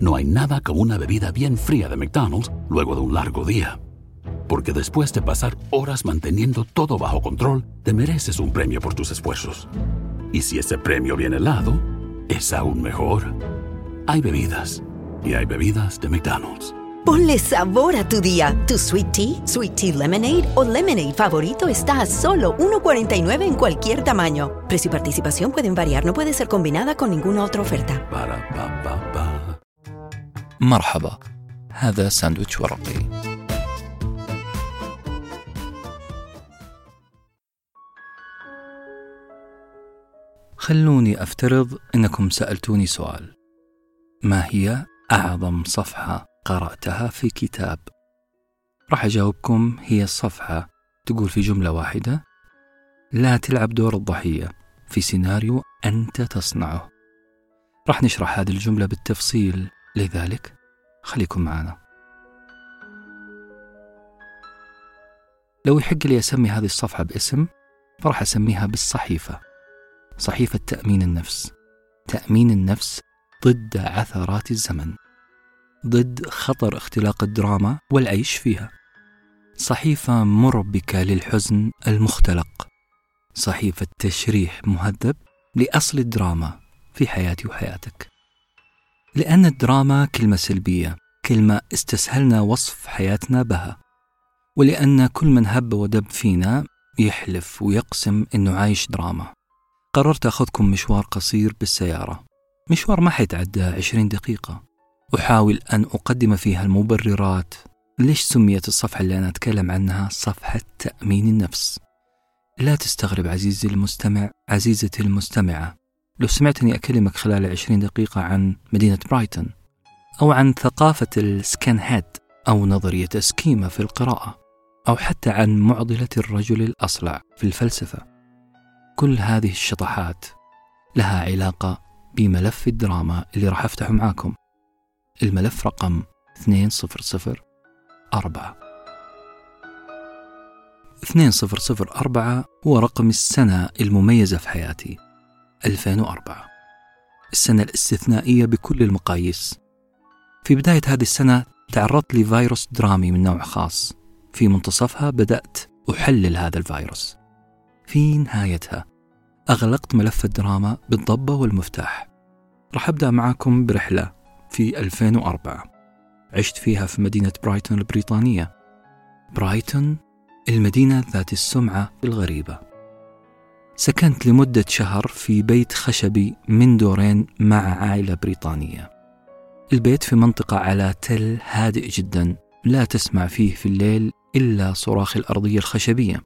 No hay nada como una bebida bien fría de McDonald's luego de un largo día. Porque después de pasar horas manteniendo todo bajo control, te mereces un premio por tus esfuerzos. Y si ese premio viene helado, es aún mejor. Hay bebidas. Y hay bebidas de McDonald's. Ponle sabor a tu día. Tu sweet tea, sweet tea lemonade o lemonade favorito está a solo 1.49 en cualquier tamaño. Precio y participación pueden variar, no puede ser combinada con ninguna otra oferta. Para pa pa pa. مرحبا هذا ساندويتش ورقي. خلوني أفترض إنكم سألتوني سؤال. ما هي أعظم صفحة قرأتها في كتاب؟ راح أجاوبكم هي الصفحة تقول في جملة واحدة لا تلعب دور الضحية في سيناريو أنت تصنعه. راح نشرح هذه الجملة بالتفصيل. لذلك خليكم معنا. لو يحق لي أسمي هذه الصفحة باسم فراح أسميها بالصحيفة. صحيفة تأمين النفس. تأمين النفس ضد عثرات الزمن. ضد خطر اختلاق الدراما والعيش فيها. صحيفة مربكة للحزن المختلق. صحيفة تشريح مهذب لأصل الدراما في حياتي وحياتك. لأن الدراما كلمة سلبية كلمة استسهلنا وصف حياتنا بها. ولأن كل من هب ودب فينا يحلف ويقسم أنه عايش دراما. قررت أخذكم مشوار قصير بالسيارة. مشوار ما حيتعدى عشرين دقيقة. أحاول أن أقدم فيها المبررات. ليش سميت الصفحة اللي أنا أتكلم عنها؟ صفحة تأمين النفس. لا تستغرب عزيزي المستمع عزيزتي المستمعة. لو سمعتني أكلمك خلال عشرين دقيقة عن مدينة برايتون أو عن ثقافة السكن هيد أو نظرية السكيما في القراءة أو حتى عن معضلة الرجل الأصلع في الفلسفة. كل هذه الشطحات لها علاقة بملف الدراما اللي راح أفتحه معاكم. الملف رقم 2004 2004 هو رقم السنة المميزة في حياتي. 2004 السنة الاستثنائية بكل المقاييس. في بداية هذه السنة تعرضت لفيروس درامي من نوع خاص. في منتصفها بدأت أحلل هذا الفيروس. في نهايتها أغلقت ملف الدراما بالضبة والمفتاح. راح أبدأ معكم برحلة في 2004 عشت فيها في مدينة برايتون البريطانية. برايتون المدينة ذات السمعة الغريبة. سكنت لمدة شهر في بيت خشبي من دورين مع عائلة بريطانية. البيت في منطقة على تل هادئ جدا لا تسمع فيه في الليل إلا صراخ الأرضية الخشبية.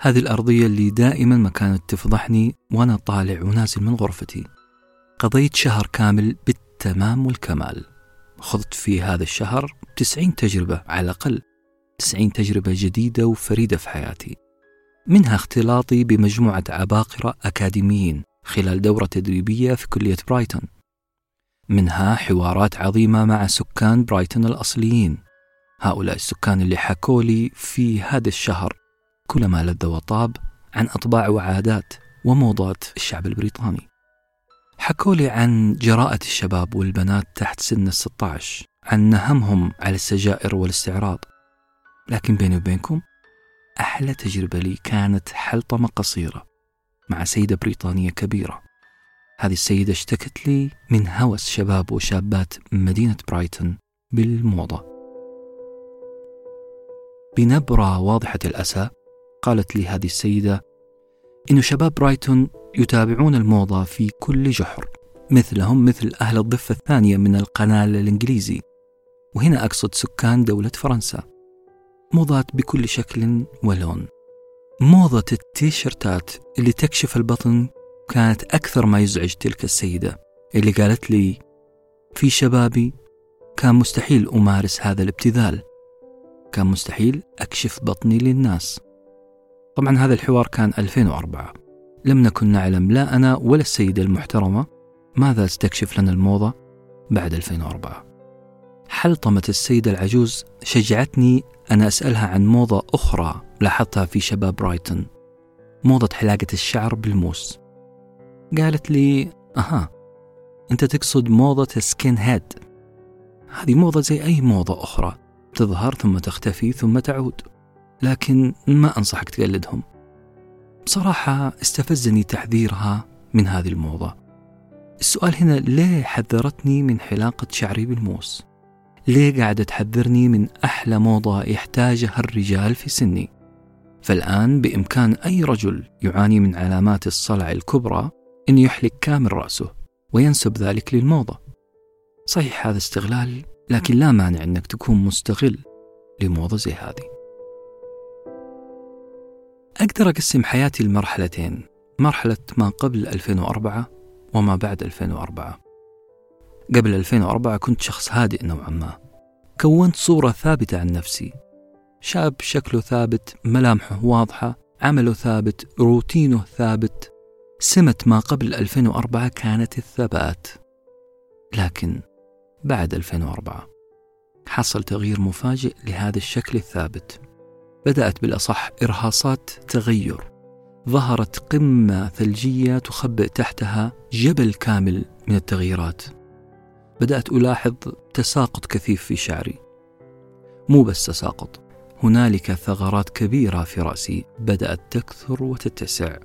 هذه الأرضية اللي دائما ما كانت تفضحني وأنا طالع ونازل من غرفتي. قضيت شهر كامل بالتمام والكمال. خضت في هذا الشهر تسعين تجربة على الأقل تسعين تجربة جديدة وفريدة في حياتي. منها اختلاطي بمجموعة عباقرة أكاديميين خلال دورة تدريبية في كلية برايتون. منها حوارات عظيمة مع سكان برايتون الأصليين. هؤلاء السكان اللي حكوا لي في هذا الشهر كل ما لذ وطاب عن أطباع وعادات وموضات الشعب البريطاني. حكوا لي عن جراءة الشباب والبنات تحت سن الستة عن نهمهم على السجائر والاستعراض. لكن بيني وبينكم أحلى تجربة لي كانت حلطمة قصيرة مع سيدة بريطانية كبيرة. هذه السيدة اشتكت لي من هوس شباب وشابات مدينة برايتون بالموضة. بنبرة واضحة الأسى قالت لي هذه السيدة إن شباب برايتون يتابعون الموضة في كل جحر مثلهم مثل أهل الضفة الثانية من القنال الإنجليزي وهنا أقصد سكان دولة فرنسا. موضات بكل شكل ولون. موضة التيشيرتات اللي تكشف البطن كانت أكثر ما يزعج تلك السيدة اللي قالت لي في شبابي كان مستحيل أمارس هذا الابتذال. كان مستحيل أكشف بطني للناس. طبعا هذا الحوار كان 2004 لم نكن نعلم لا أنا ولا السيدة المحترمة ماذا استكشف لنا الموضة بعد 2004 حلطمة السيدة العجوز؟ شجعتني أن أسألها عن موضة أخرى لاحظتها في شباب برايتون موضة حلاقة الشعر بالموس. قالت لي أها أنت تقصد موضة السكين هيد. هذه موضة زي أي موضة أخرى تظهر ثم تختفي ثم تعود لكن ما أنصحك تقلدهم. بصراحة استفزني تحذيرها من هذه الموضة. السؤال هنا ليه حذرتني من حلاقة شعري بالموس؟ ليه قاعدة تحذرني من أحلى موضة يحتاجها الرجال في سني؟ فالآن بإمكان أي رجل يعاني من علامات الصلع الكبرى أن يحلق كامل رأسه وينسب ذلك للموضة. صحيح هذا استغلال لكن لا مانع أنك تكون مستغل لموضة زي هذه. أقدر أقسم حياتي لمرحلتين مرحلة ما قبل 2004 وما بعد 2004 قبل 2004 كنت شخص هادئ نوعا ما. كونت صورة ثابتة عن نفسي. شاب شكله ثابت ملامحه واضحة عمله ثابت روتينه ثابت. سمة ما قبل 2004 كانت الثبات. لكن بعد 2004 حصل تغيير مفاجئ لهذا الشكل الثابت. بدأت بالأصح إرهاصات تغير. ظهرت قمة ثلجية تخبئ تحتها جبل كامل من التغييرات. بدأت ألاحظ تساقط كثيف في شعري. مو بس تساقط هنالك ثغرات كبيرة في رأسي بدأت تكثر وتتسع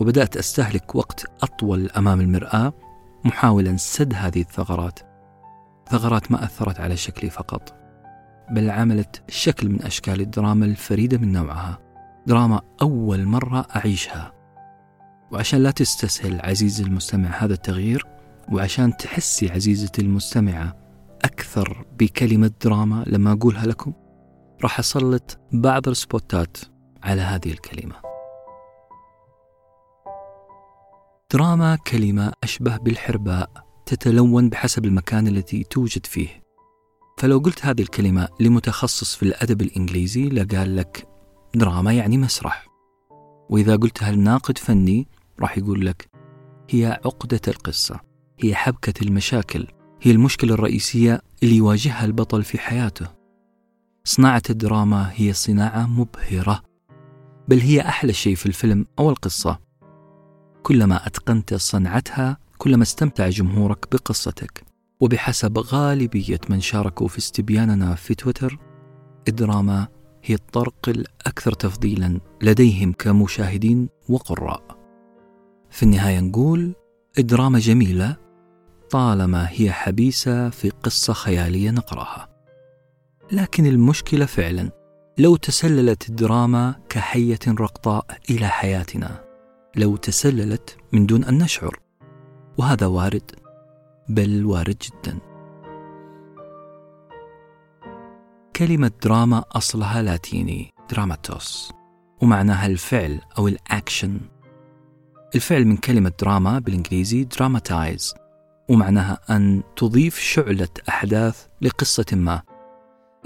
وبدأت أستهلك وقت أطول أمام المرآة محاولا سد هذه الثغرات. ثغرات ما أثرت على شكلي فقط بل عملت شكل من أشكال الدراما الفريدة من نوعها دراما أول مرة أعيشها. وعشان لا تستسهل عزيزي المستمع هذا التغيير وعشان تحسي عزيزتي المستمعة أكثر بكلمة دراما لما أقولها لكم راح أسلط بعض السبوتات على هذه الكلمة. دراما كلمة أشبه بالحرباء تتلون بحسب المكان الذي توجد فيه. فلو قلت هذه الكلمة لمتخصص في الأدب الإنجليزي لقال لك دراما يعني مسرح. وإذا قلتها لناقد فني راح يقول لك هي عقدة القصة. هي حبكة المشاكل هي المشكلة الرئيسية اللي يواجهها البطل في حياته. صناعة الدراما هي صناعة مبهرة بل هي أحلى شيء في الفيلم أو القصة. كلما أتقنت صنعتها كلما استمتع جمهورك بقصتك. وبحسب غالبية من شاركوا في استبياننا في تويتر الدراما هي الطرق الأكثر تفضيلا لديهم كمشاهدين وقراء. في النهاية نقول الدراما جميلة طالما هي حبيسة في قصة خيالية نقرأها. لكن المشكلة فعلا لو تسللت الدراما كحية رقطاء إلى حياتنا لو تسللت من دون أن نشعر. وهذا وارد بل وارد جدا. كلمة دراما أصلها لاتيني دراماتوس. ومعناها الفعل أو الأكشن. الفعل من كلمة دراما بالإنجليزي dramatize ومعناها أن تضيف شعلة أحداث لقصة ما.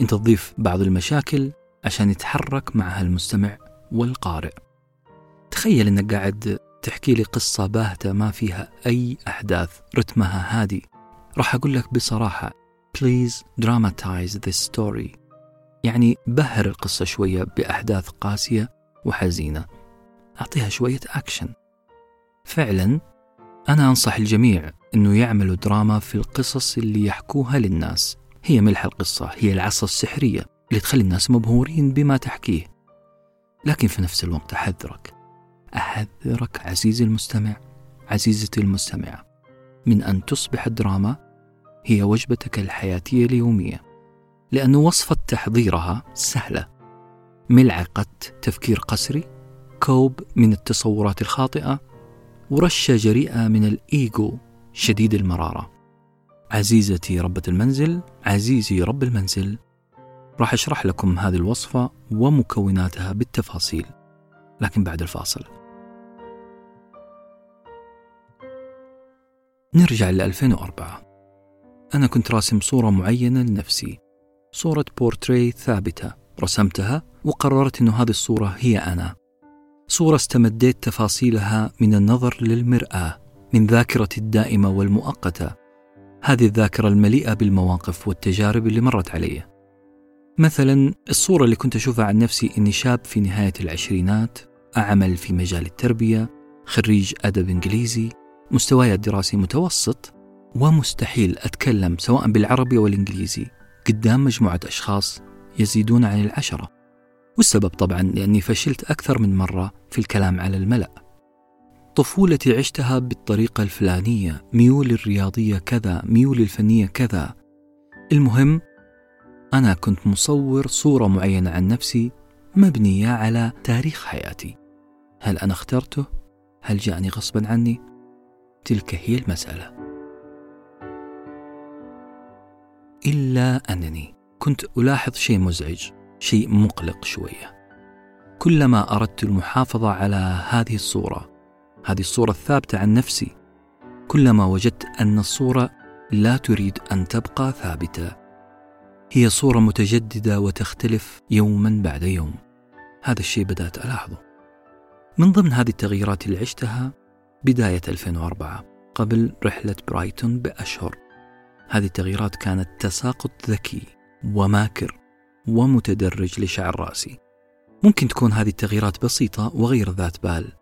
أنت تضيف بعض المشاكل عشان يتحرك معها المستمع والقارئ. تخيل أنك قاعد تحكي لي قصة باهتة ما فيها أي أحداث رتمها هادي. راح أقول لك بصراحة please dramatize this story. يعني بهر القصة شوية بأحداث قاسية وحزينة. أعطيها شوية أكشن فعلا أنا أنصح الجميع أنه يعملوا دراما في القصص اللي يحكوها للناس. هي ملح القصة هي العصا السحرية اللي تخلي الناس مبهورين بما تحكيه. لكن في نفس الوقت أحذرك أحذرك عزيزي المستمع عزيزتي المستمعة من أن تصبح الدراما هي وجبتك الحياتية اليومية. لأن وصفة تحضيرها سهلة. ملعقة تفكير قسري كوب من التصورات الخاطئة ورشة جريئة من الإيجو. شديد المرارة. عزيزتي ربة المنزل عزيزي رب المنزل راح أشرح لكم هذه الوصفة ومكوناتها بالتفاصيل لكن بعد الفاصل. نرجع ل 2004 أنا كنت راسم صورة معينة لنفسي. صورة بورتري ثابتة. رسمتها وقررت أن هذه الصورة هي أنا. صورة استمديت تفاصيلها من النظر للمرآة. من ذاكرتي الدائمة والمؤقتة. هذه الذاكرة المليئة بالمواقف والتجارب اللي مرت علي. مثلا الصورة اللي كنت أشوفها عن نفسي إني شاب في نهاية العشرينات أعمل في مجال التربية خريج أدب إنجليزي مستواي الدراسي متوسط ومستحيل أتكلم سواء بالعربي أو الإنجليزي. قدام مجموعة أشخاص يزيدون عن العشرة. والسبب طبعا لأني فشلت أكثر من مرة في الكلام على الملأ. طفولتي عشتها بالطريقة الفلانية ميولي الرياضية كذا ميولي الفنية كذا المهم أنا كنت مصور صورة معينة عن نفسي مبنية على تاريخ حياتي هل أنا اخترته؟ هل جاءني غصبا عني؟ تلك هي المسألة إلا أنني كنت ألاحظ شيء مزعج شيء مقلق شوية كلما أردت المحافظة على هذه الصورة هذه الصورة الثابتة عن نفسي. كلما وجدت أن الصورة لا تريد أن تبقى ثابتة. هي صورة متجددة وتختلف يوما بعد يوم. هذا الشيء بدأت ألاحظه. من ضمن هذه التغييرات اللي عشتها بداية 2004 قبل رحلة برايتون بأشهر. هذه التغييرات كانت تساقط ذكي وماكر ومتدرج لشعر رأسي. ممكن تكون هذه التغييرات بسيطة وغير ذات بال.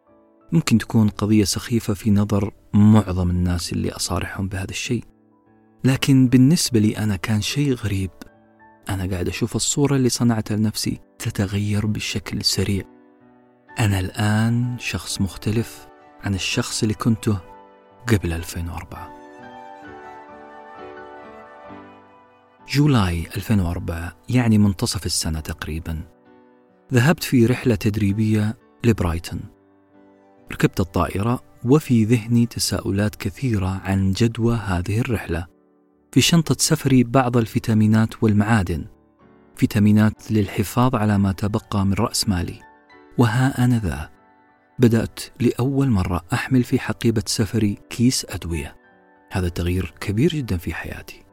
ممكن تكون قضية سخيفة في نظر معظم الناس اللي أصارحهم بهذا الشيء. لكن بالنسبة لي أنا كان شيء غريب. أنا قاعد أشوف الصورة اللي صنعتها لنفسي تتغير بشكل سريع. أنا الآن شخص مختلف عن الشخص اللي كنته قبل 2004 جولاي 2004 يعني منتصف السنة تقريبا. ذهبت في رحلة تدريبية لبرايتون. ركبت الطائرة وفي ذهني تساؤلات كثيرة عن جدوى هذه الرحلة. في شنطة سفري بعض الفيتامينات والمعادن. فيتامينات للحفاظ على ما تبقى من رأس مالي. وها أنا ذا. بدأت لأول مرة أحمل في حقيبة سفري كيس أدوية. هذا تغيير كبير جدا في حياتي.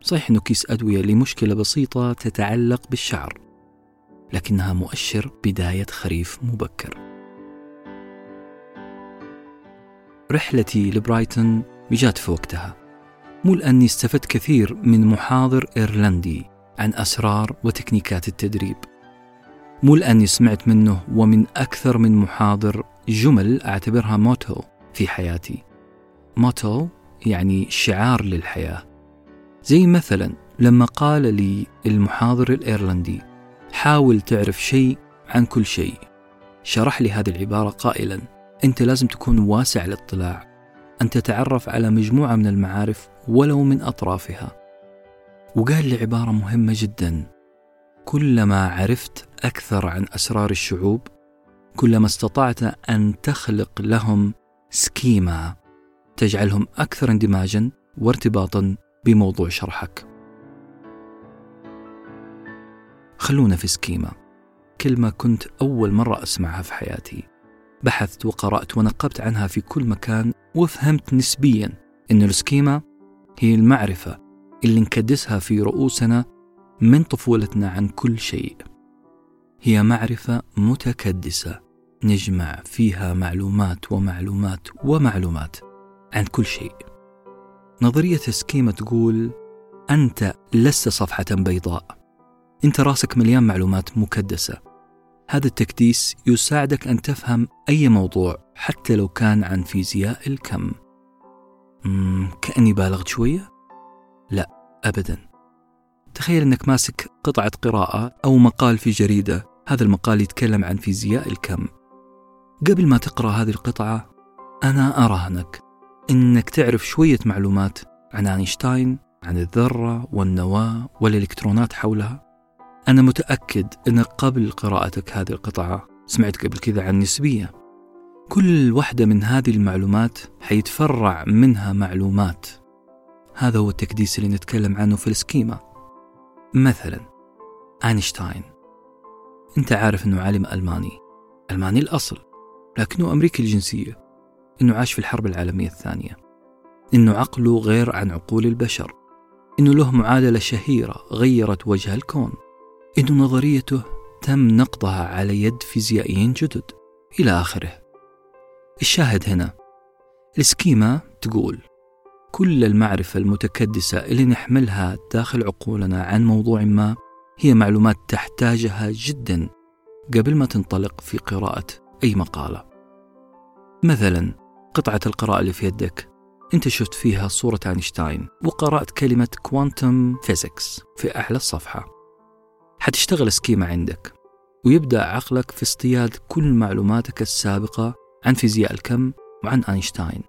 صحيح أنه كيس أدوية لمشكلة بسيطة تتعلق بالشعر لكنها مؤشر بداية خريف مبكر. رحلتي لبرايتون جات في وقتها. مو لأني استفدت كثير من محاضر إيرلندي عن أسرار وتكنيكات التدريب. مو لأني سمعت منه ومن أكثر من محاضر جمل أعتبرها موتو في حياتي. موتو يعني شعار للحياة. زي مثلا لما قال لي المحاضر الإيرلندي حاول تعرف شيء عن كل شيء. شرح لي هذه العبارة قائلا أنت لازم تكون واسع الاطلاع. أن تتعرف على مجموعة من المعارف ولو من أطرافها. وقال لي عبارة مهمة جدا. كلما عرفت أكثر عن أسرار الشعوب كلما استطعت أن تخلق لهم سكيما تجعلهم أكثر اندماجا وارتباطا بموضوع شرحك. خلونا في سكيما. كلمة كنت أول مرة أسمعها في حياتي. بحثت وقرأت ونقبت عنها في كل مكان وفهمت نسبيا أن السكيما هي المعرفة اللي نكدسها في رؤوسنا من طفولتنا عن كل شيء. هي معرفة متكدسة نجمع فيها معلومات ومعلومات ومعلومات عن كل شيء. نظرية السكيما تقول أنت لست صفحة بيضاء. أنت راسك مليان معلومات مكدسة. هذا التكديس يساعدك أن تفهم أي موضوع حتى لو كان عن فيزياء الكم. كأني بالغت شوية؟ لا أبدا. تخيل أنك ماسك قطعة قراءة أو مقال في جريدة هذا المقال يتكلم عن فيزياء الكم. قبل ما تقرأ هذه القطعة أنا أراهنك أنك تعرف شوية معلومات عن أينشتاين عن الذرة والنواة والإلكترونات حولها. أنا متأكد أن قبل قراءتك هذه القطعة سمعت قبل كذا عن النسبية كل واحدة من هذه المعلومات حيتفرع منها معلومات. هذا هو التكديس اللي نتكلم عنه في السكيما. مثلا أينشتاين. أنت عارف أنه عالم ألماني. ألماني الأصل لكنه أمريكي الجنسية. أنه عاش في الحرب العالمية الثانية. أنه عقله غير عن عقول البشر. أنه له معادلة شهيرة غيرت وجه الكون. إن نظريته تم نقضها على يد فيزيائيين جدد. إلى آخره. الشاهد هنا. السكيما تقول كل المعرفة المتكدسة اللي نحملها داخل عقولنا عن موضوع ما هي معلومات تحتاجها جدا قبل ما تنطلق في قراءة أي مقالة. مثلا قطعة القراءة اللي في يدك. أنت شفت فيها صورة أينشتاين وقرأت كلمة quantum physics في أعلى الصفحة. حتشتغل schema عندك. ويبدأ عقلك في اصطياد كل معلوماتك السابقة عن فيزياء الكم وعن أينشتاين.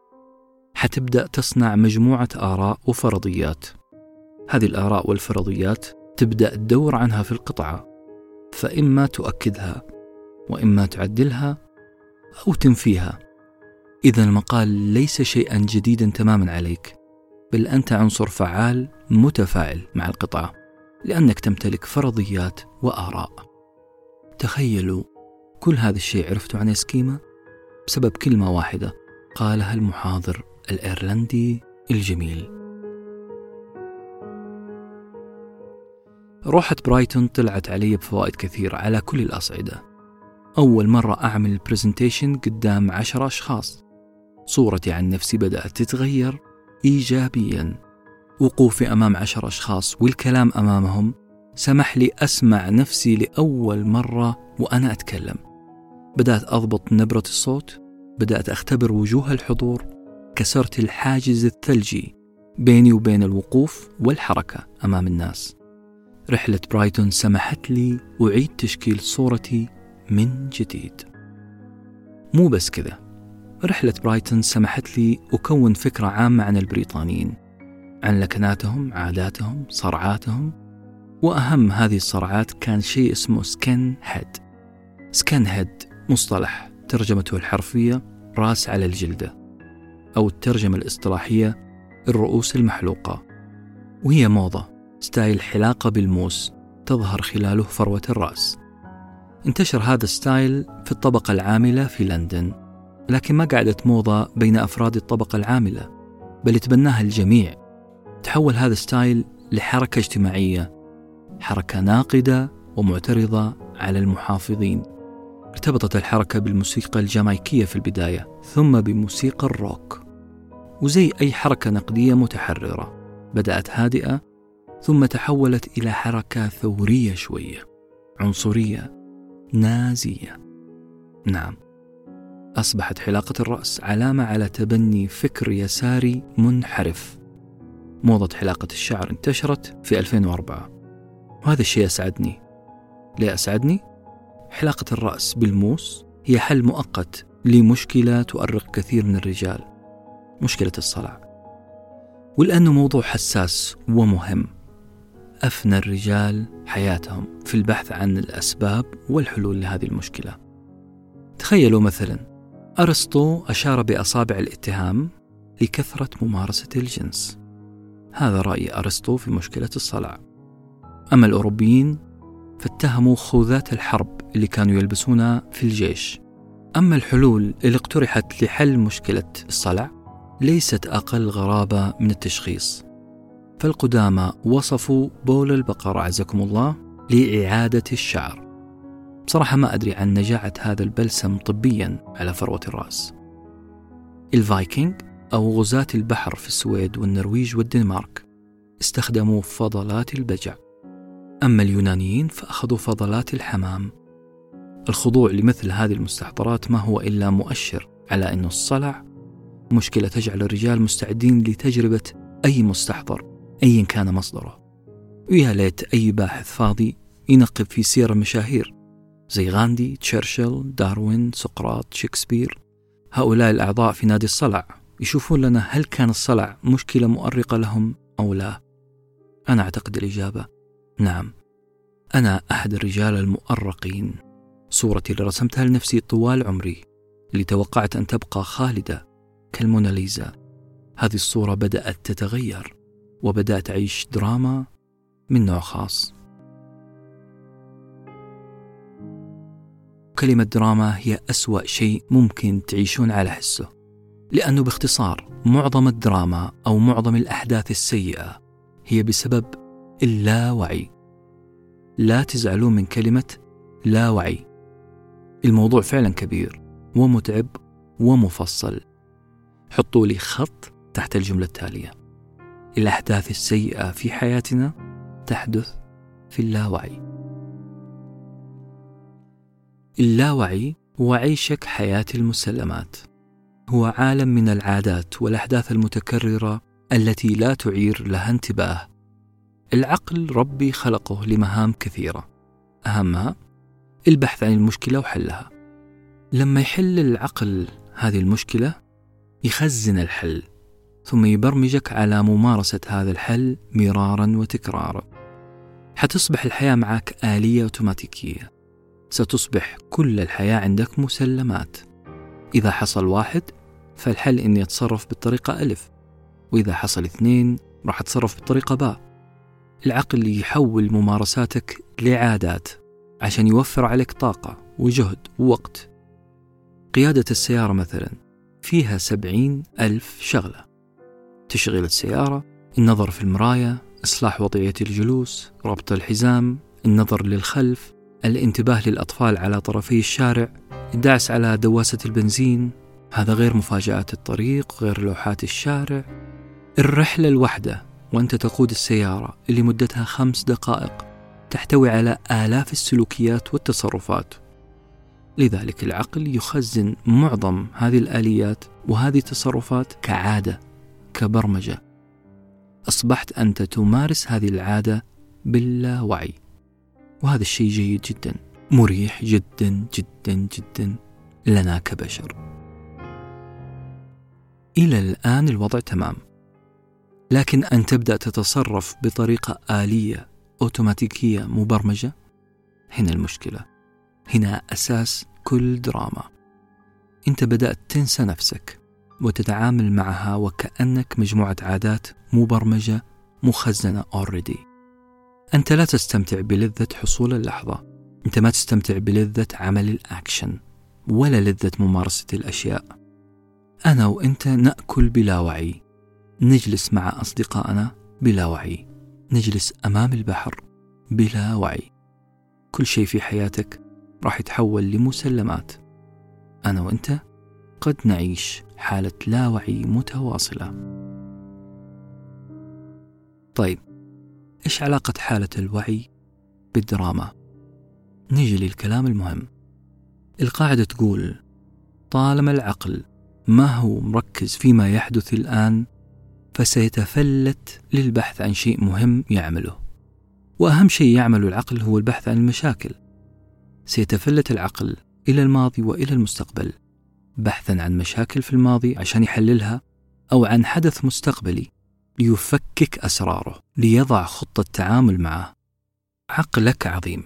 حتبدأ تصنع مجموعة آراء وفرضيات. هذه الآراء والفرضيات تبدأ تدور عنها في القطعة فإما تؤكدها وإما تعدلها أو تنفيها. إذا المقال ليس شيئا جديدا تماما عليك بل أنت عنصر فعال متفاعل مع القطعة. لأنك تمتلك فرضيات وآراء. تخيلوا كل هذا الشيء عرفتوا عن سكيما بسبب كلمة واحدة قالها المحاضر الإيرلندي الجميل. روحة برايتون طلعت علي بفوائد كثيرة على كل الأصعدة. أول مرة أعمل presentation قدام عشر أشخاص. صورتي عن نفسي بدأت تتغير إيجابيا. وقوفي أمام عشر أشخاص والكلام أمامهم. سمح لي أسمع نفسي لأول مرة وأنا أتكلم. بدأت أضبط نبرة الصوت. بدأت أختبر وجوه الحضور. كسرت الحاجز الثلجي بيني وبين الوقوف والحركة أمام الناس. رحلة برايتون سمحت لي أعيد تشكيل صورتي من جديد. مو بس كذا. رحلة برايتون سمحت لي أكون فكرة عامة عن البريطانيين. عن لكناتهم عاداتهم صرعاتهم وأهم هذه الصرعات كان شيء اسمه skinhead. skinhead مصطلح ترجمته الحرفية راس على الجلدة أو الترجمة الإصطلاحية الرؤوس المحلوقة. وهي موضة style حلاقة بالموس تظهر خلاله فروة الرأس. انتشر هذا ال style في الطبقة العاملة في لندن لكن ما قعدت موضة بين أفراد الطبقة العاملة بل تبناها الجميع. تحول هذا ال style لحركة اجتماعية حركة ناقدة ومعترضة على المحافظين. ارتبطت الحركة بالموسيقى الجامايكية في البداية ثم بموسيقى الروك. وزي أي حركة نقدية متحررة بدأت هادئة ثم تحولت إلى حركة ثورية شوية عنصرية نازية. نعم أصبحت حلاقة الرأس علامة على تبني فكر يساري منحرف. موضة حلاقة الشعر انتشرت في 2004 وهذا الشيء أسعدني. ليه أسعدني؟ حلاقة الرأس بالموس هي حل مؤقت لمشكلة تؤرق كثير من الرجال. مشكلة الصلع ولأنه موضوع حساس ومهم. أفنى الرجال حياتهم في البحث عن الأسباب والحلول لهذه المشكلة. تخيلوا مثلا أرسطو أشار بأصابع الاتهام لكثرة ممارسة الجنس. هذا رأي أرسطو في مشكلة الصلع أما الأوروبيين فاتهموا خوذات الحرب اللي كانوا يلبسونها في الجيش. أما الحلول اللي اقترحت لحل مشكلة الصلع ليست أقل غرابة من التشخيص. فالقدامى وصفوا بول البقر أعزكم الله لإعادة الشعر. بصراحة ما أدري عن نجاعة هذا البلسم طبيا على فروة الرأس. الفايكنج أو غزاة البحر في السويد والنرويج والدنمارك استخدموا فضلات البجع. أما اليونانيين فأخذوا فضلات الحمام. الخضوع لمثل هذه المستحضرات ما هو إلا مؤشر على أن الصلع مشكلة تجعل الرجال مستعدين لتجربة أي مستحضر أيا كان مصدره. ويا ليت أي باحث فاضي ينقب في سير المشاهير زي غاندي، تشرشل، داروين، سقراط، شكسبير. هؤلاء الأعضاء في نادي الصلع. يشوفون لنا هل كان الصلع مشكلة مؤرقة لهم أو لا. أنا أعتقد الإجابة نعم. أنا أحد الرجال المؤرقين. صورتي اللي رسمتها لنفسي طوال عمري اللي توقعت أن تبقى خالدة كالموناليزا. هذه الصورة بدأت تتغير وبدأت أعيش دراما من نوع خاص. كلمة دراما هي أسوأ شيء ممكن تعيشون على حسه. لأنه باختصار معظم الدراما أو معظم الأحداث السيئة هي بسبب اللاوعي. لا تزعلون من كلمة لا وعي الموضوع فعلا كبير ومتعب ومفصل. حطوا لي خط تحت الجملة التالية. الأحداث السيئة في حياتنا تحدث في اللاوعي. اللاوعي هو عيشك حياة المسلمات. هو عالم من العادات والأحداث المتكررة التي لا تعير لها انتباه. العقل ربي خلقه لمهام كثيرة، أهمها البحث عن المشكلة وحلها. لما يحل العقل هذه المشكلة يخزن الحل ثم يبرمجك على ممارسة هذا الحل مرارا وتكرارا. حتصبح الحياة معك آلية أوتوماتيكية. ستصبح كل الحياة عندك مسلمات. إذا حصل واحد فالحل إني أتصرف بالطريقة ألف وإذا حصل اثنين راح أتصرف بالطريقة باء. العقل يحول ممارساتك لعادات عشان يوفر عليك طاقة وجهد ووقت. قيادة السيارة مثلا فيها سبعين ألف شغلة. تشغيل السيارة النظر في المراية إصلاح وضعية الجلوس ربط الحزام النظر للخلف الانتباه للأطفال على طرفي الشارع الدعس على دواسة البنزين هذا غير مفاجآت الطريق غير لوحات الشارع. الرحلة الواحدة وأنت تقود السيارة اللي مدتها خمس دقائق تحتوي على آلاف السلوكيات والتصرفات. لذلك العقل يخزن معظم هذه الآليات وهذه التصرفات كعادة كبرمجة. أصبحت أنت تمارس هذه العادة باللاوعي وهذا الشيء جيد جدا مريح جدا جدا جدا لنا كبشر. إلى الآن الوضع تمام. لكن أن تبدأ تتصرف بطريقة آلية أوتوماتيكية مبرمجة؟ هنا المشكلة. هنا أساس كل دراما. أنت بدأت تنسى نفسك وتتعامل معها وكأنك مجموعة عادات مبرمجة مخزنة already. أنت لا تستمتع بلذة حصول اللحظة. أنت ما تستمتع بلذة عمل الأكشن ولا لذة ممارسة الأشياء. أنا وأنت نأكل بلا وعي. نجلس مع أصدقائنا بلا وعي. نجلس أمام البحر بلا وعي. كل شيء في حياتك راح يتحول لمسلمات. أنا وأنت قد نعيش حالة لا وعي متواصلة. طيب إيش علاقة حالة الوعي بالدراما؟ نيجي للكلام المهم. القاعدة تقول طالما العقل ما هو مركز فيما يحدث الآن؟ فسيتفلت للبحث عن شيء مهم يعمله. وأهم شيء يعمله العقل هو البحث عن المشاكل. سيتفلت العقل إلى الماضي وإلى المستقبل بحثا عن مشاكل في الماضي عشان يحللها أو عن حدث مستقبلي ليفكك أسراره ليضع خطة تعامل معه. عقلك عظيم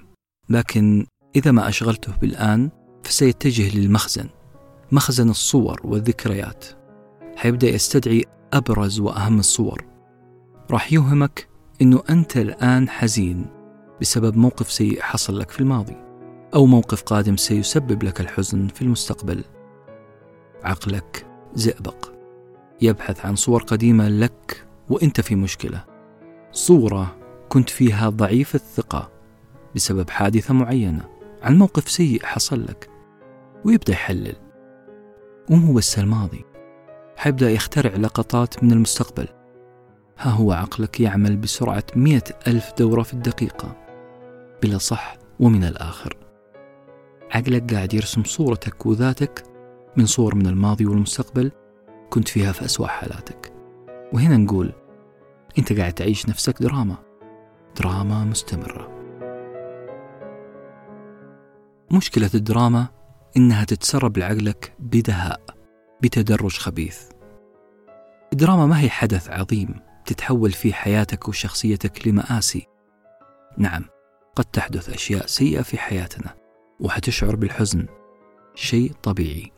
لكن إذا ما أشغلته بالآن فسيتجه للمخزن. مخزن الصور والذكريات. حيبدأ يستدعي أبرز وأهم الصور. راح يوهمك أنه أنت الآن حزين بسبب موقف سيء حصل لك في الماضي أو موقف قادم سيسبب لك الحزن في المستقبل. عقلك زئبق يبحث عن صور قديمة لك وأنت في مشكلة. صورة كنت فيها ضعيف الثقة بسبب حادثة معينة عن موقف سيء حصل لك ويبدأ يحلل. ومو بس الماضي؟ حيبدأ يخترع لقطات من المستقبل. ها هو عقلك يعمل بسرعة مئة ألف دورة في الدقيقة. بلا صح ومن الآخر. عقلك قاعد يرسم صورتك وذاتك من صور من الماضي والمستقبل. كنت فيها في أسوأ حالاتك. وهنا نقول أنت قاعد تعيش نفسك دراما. دراما مستمرة. مشكلة الدراما إنها تتسرب لعقلك بدهاء بتدرج خبيث. الدراما ما هي حدث عظيم تتحول فيه حياتك وشخصيتك لمآسي. نعم قد تحدث أشياء سيئة في حياتنا وحتشعر بالحزن. شيء طبيعي.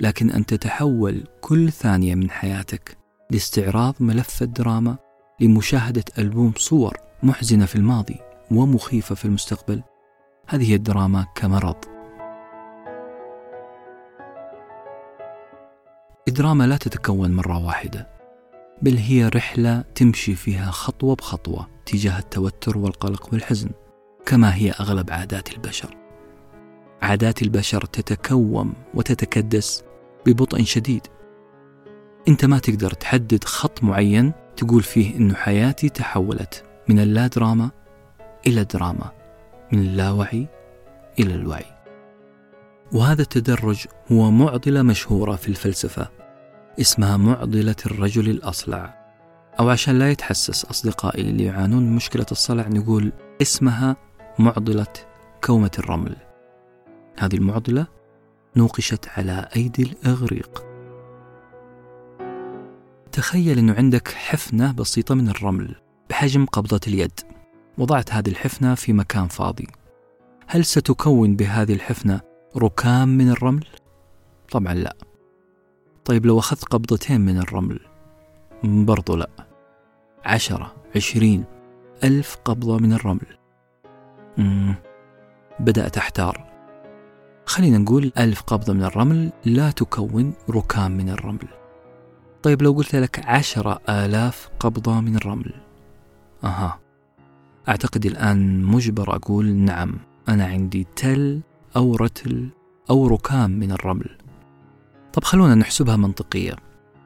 لكن أن تتحول كل ثانية من حياتك لاستعراض ملف الدراما لمشاهدة ألبوم صور محزنة في الماضي ومخيفة في المستقبل هذه الدراما كمرض. الدراما لا تتكون مرة واحدة بل هي رحلة تمشي فيها خطوة بخطوة تجاه التوتر والقلق والحزن كما هي أغلب عادات البشر. عادات البشر تتكوم وتتكدس ببطء شديد. أنت ما تقدر تحدد خط معين تقول فيه انه حياتي تحولت من اللا دراما إلى دراما من اللاوعي إلى الوعي. وهذا التدرج هو معضلة مشهورة في الفلسفة. اسمها معضلة الرجل الأصلع. أو عشان لا يتحسس أصدقائي اللي يعانون من مشكلة الصلع نقول اسمها معضلة كومة الرمل. هذه المعضلة نوقشت على أيدي الإغريق. تخيل أنه عندك حفنة بسيطة من الرمل بحجم قبضة اليد. وضعت هذه الحفنة في مكان فاضي. هل ستكون بهذه الحفنة ركام من الرمل؟ طبعا لا. طيب لو أخذت قبضتين من الرمل برضو لا. عشرة عشرين ألف قبضة من الرمل. مم. بدأت أحتار. خلينا نقول ألف قبضة من الرمل لا تكون ركام من الرمل. طيب لو قلت لك عشرة آلاف قبضة من الرمل. أها. أعتقد الآن مجبر أقول نعم أنا عندي تل أو رتل أو ركام من الرمل. طب خلونا نحسبها منطقية.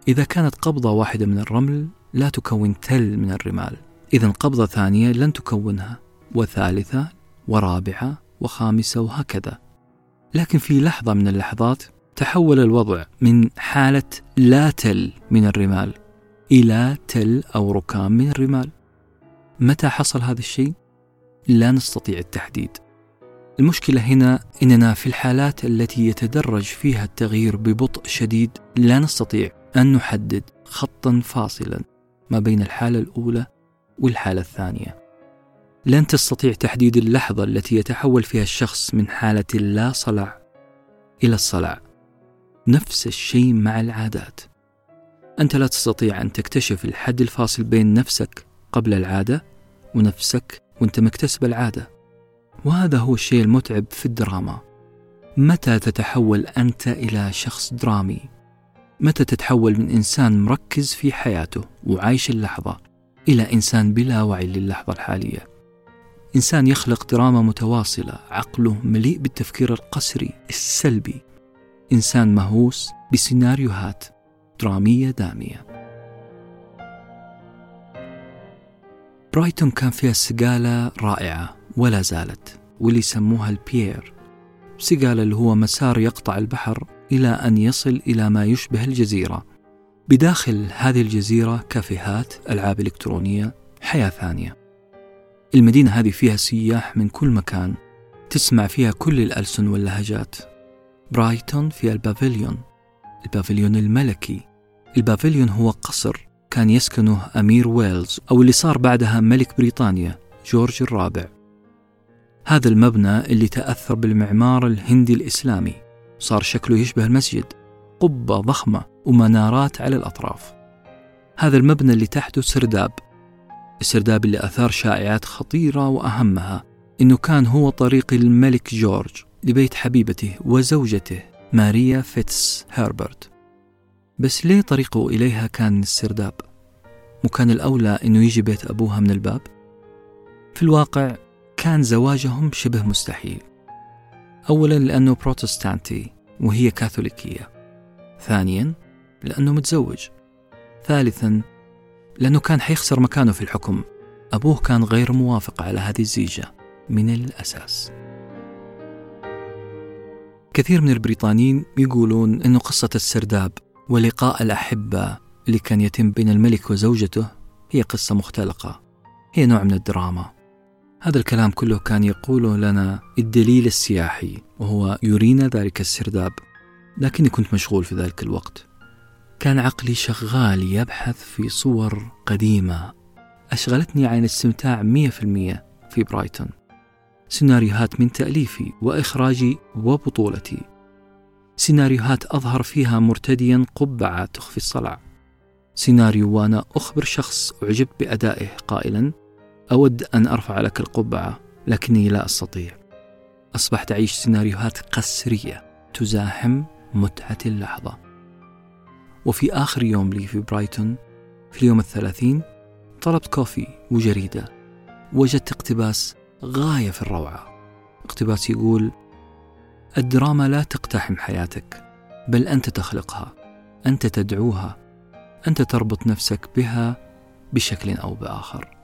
إذا كانت قبضة واحدة من الرمل لا تكون تل من الرمال. إذا قبضة ثانية لن تكونها وثالثة ورابعة وخامسة وهكذا. لكن في لحظة من اللحظات تحول الوضع من حالة لا تل من الرمال إلى تل أو ركام من الرمال. متى حصل هذا الشيء؟ لا نستطيع التحديد. المشكلة هنا إننا في الحالات التي يتدرج فيها التغيير ببطء شديد لا نستطيع أن نحدد خطا فاصلا ما بين الحالة الأولى والحالة الثانية. لن تستطيع تحديد اللحظة التي يتحول فيها الشخص من حالة اللا صلع إلى الصلع نفس الشيء مع العادات. أنت لا تستطيع أن تكتشف الحد الفاصل بين نفسك قبل العادة ونفسك وأنت مكتسب العادة. وهذا هو الشيء المتعب في الدراما. متى تتحول أنت إلى شخص درامي؟ متى تتحول من إنسان مركز في حياته وعايش اللحظة إلى إنسان بلا وعي للحظة الحالية؟ إنسان يخلق دراما متواصلة عقله مليء بالتفكير القسري السلبي. إنسان مهووس بسيناريوهات درامية دامية. برايتون كان فيها سقالة رائعة. ولا زالت واللي يسموها البيير. سقالة اللي هو مسار يقطع البحر إلى أن يصل إلى ما يشبه الجزيرة. بداخل هذه الجزيرة كافيهات ألعاب إلكترونية حياة ثانية. المدينة هذه فيها سياح من كل مكان تسمع فيها كل الألسن واللهجات. برايتون فيها ال Pavilion. ال Pavilion الملكي. ال Pavilion هو قصر كان يسكنه أمير ويلز أو اللي صار بعدها ملك بريطانيا جورج الرابع. هذا المبنى اللي تأثر بالمعمار الهندي الإسلامي صار شكله يشبه المسجد قبة ضخمة ومنارات على الأطراف هذا المبنى اللي تحته سرداب السرداب اللي أثار شائعات خطيرة وأهمها إنه كان هو طريق الملك جورج لبيت حبيبته وزوجته ماريا فيتس هربرت بس ليه طريقه إليها كان السرداب؟ مو كان الأولى إنه يجي بيت أبوها من الباب؟ في الواقع كان زواجهم شبه مستحيل. أولا لأنه بروتستانتي وهي كاثوليكية. ثانيا لأنه متزوج. ثالثا لأنه كان حيخسر مكانه في الحكم. أبوه كان غير موافق على هذه الزيجة من الأساس. كثير من البريطانيين يقولون أنه قصة السرداب ولقاء الأحبة اللي كان يتم بين الملك وزوجته هي قصة مختلقة. هي نوع من الدراما. هذا الكلام كله كان يقوله لنا الدليل السياحي وهو يرينا ذلك السرداب. لكني كنت مشغول في ذلك الوقت. كان عقلي شغال يبحث في صور قديمة. أشغلتني عن الاستمتاع مية في المية في برايتون. سيناريوهات من تأليفي وإخراجي وبطولتي. سيناريوهات أظهر فيها مرتديا قبعة تخفي الصلع. سيناريو وأنا أخبر شخص أعجبت بأدائه قائلا أود أن أرفع لك القبعة لكني لا أستطيع. أصبحت أعيش سيناريوهات قسرية تزاحم متعة اللحظة. وفي آخر يوم لي في برايتون في اليوم الثلاثين طلبت كوفي وجريدة. وجدت اقتباس غاية في الروعة. اقتباس يقول الدراما لا تقتحم حياتك بل أنت تخلقها أنت تدعوها أنت تربط نفسك بها بشكل أو بآخر.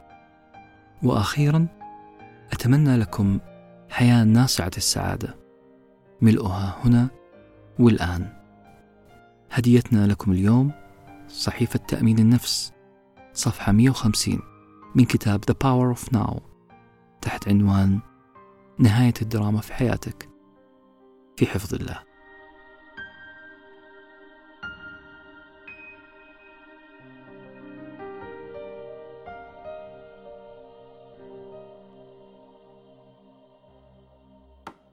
وأخيرا أتمنى لكم حياة ناصعة السعادة. ملؤها هنا والآن. هديتنا لكم اليوم صحيفة تأمين النفس صفحة 150 من كتاب The Power of Now تحت عنوان نهاية الدراما في حياتك. في حفظ الله.